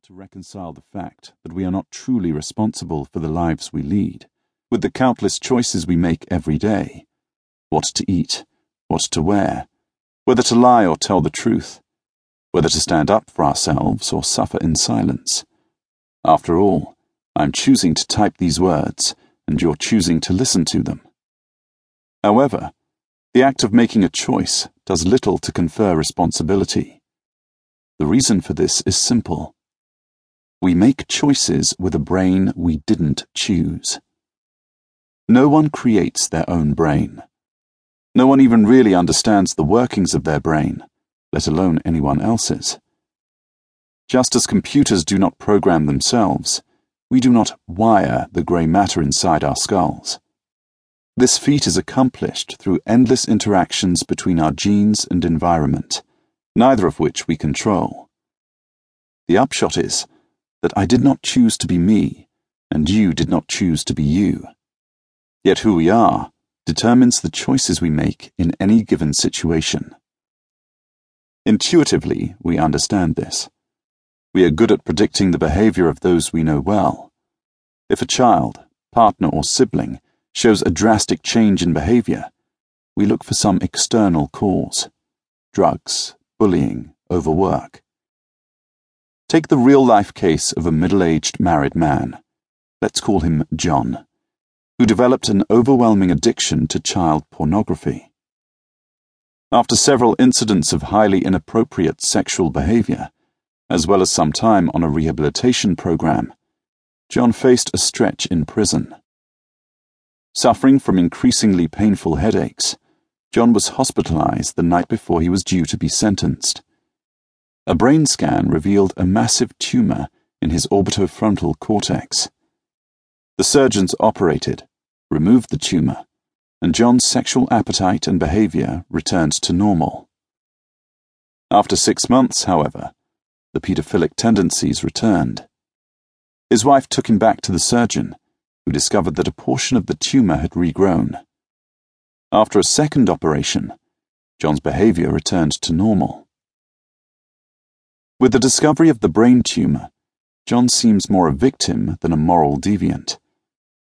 hard to reconcile the fact that we are not truly responsible for the lives we lead with the countless choices we make every day what to eat, what to wear, whether to lie or tell the truth, whether to stand up for ourselves or suffer in silence. After all, I'm choosing to type these words, and you're choosing to listen to them. However, the act of making a choice does little to confer responsibility. The reason for this is simple. We make choices with a brain we didn't choose. No one creates their own brain. No one even really understands the workings of their brain, let alone anyone else's. Just as computers do not program themselves, we do not wire the grey matter inside our skulls. This feat is accomplished through endless interactions between our genes and environment neither of which we control. The upshot is that I did not choose to be me, and you did not choose to be you. Yet who we are determines the choices we make in any given situation. Intuitively, we understand this. We are good at predicting the behavior of those we know well. If a child, partner, or sibling shows a drastic change in behavior, we look for some external cause drugs, bullying, overwork. Take the real life case of a middle aged married man, let's call him John, who developed an overwhelming addiction to child pornography. After several incidents of highly inappropriate sexual behavior, as well as some time on a rehabilitation program, John faced a stretch in prison. Suffering from increasingly painful headaches, John was hospitalized the night before he was due to be sentenced. A brain scan revealed a massive tumor in his orbitofrontal cortex. The surgeons operated, removed the tumor, and John's sexual appetite and behavior returned to normal. After six months, however, the pedophilic tendencies returned. His wife took him back to the surgeon, who discovered that a portion of the tumor had regrown. After a second operation, John's behavior returned to normal. With the discovery of the brain tumor, John seems more a victim than a moral deviant,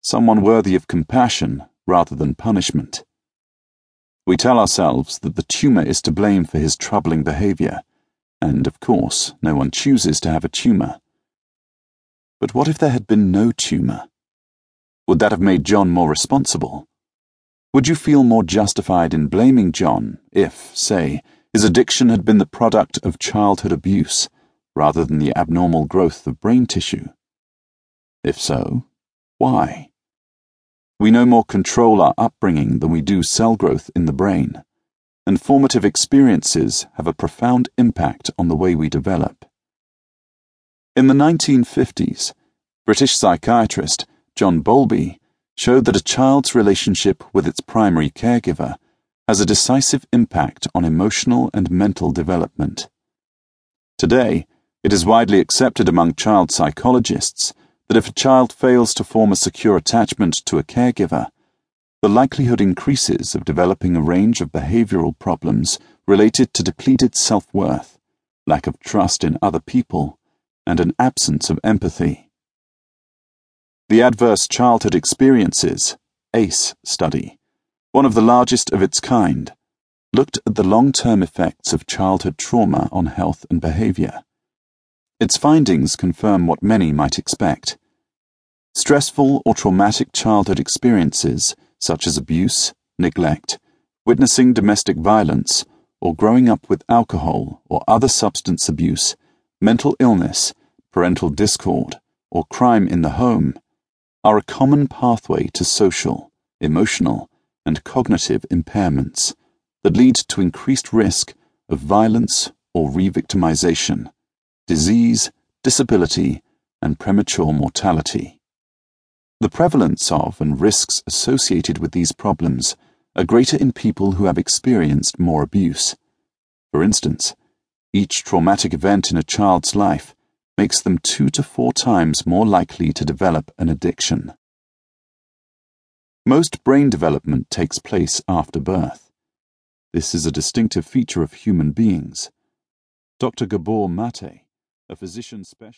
someone worthy of compassion rather than punishment. We tell ourselves that the tumor is to blame for his troubling behavior, and of course, no one chooses to have a tumor. But what if there had been no tumor? Would that have made John more responsible? Would you feel more justified in blaming John if, say, his addiction had been the product of childhood abuse rather than the abnormal growth of brain tissue? If so, why? We no more control our upbringing than we do cell growth in the brain, and formative experiences have a profound impact on the way we develop. In the 1950s, British psychiatrist John Bowlby showed that a child's relationship with its primary caregiver has a decisive impact on emotional and mental development. Today, it is widely accepted among child psychologists that if a child fails to form a secure attachment to a caregiver, the likelihood increases of developing a range of behavioral problems related to depleted self worth, lack of trust in other people, and an absence of empathy. The Adverse Childhood Experiences ACE study, one of the largest of its kind, looked at the long term effects of childhood trauma on health and behavior. Its findings confirm what many might expect. Stressful or traumatic childhood experiences, such as abuse, neglect, witnessing domestic violence, or growing up with alcohol or other substance abuse, mental illness, parental discord, or crime in the home are a common pathway to social, emotional, and cognitive impairments that lead to increased risk of violence or re-victimization, disease, disability, and premature mortality. The prevalence of and risks associated with these problems are greater in people who have experienced more abuse. For instance, each traumatic event in a child's life makes them two to four times more likely to develop an addiction. Most brain development takes place after birth. This is a distinctive feature of human beings. Dr. Gabor Mate, a physician specialist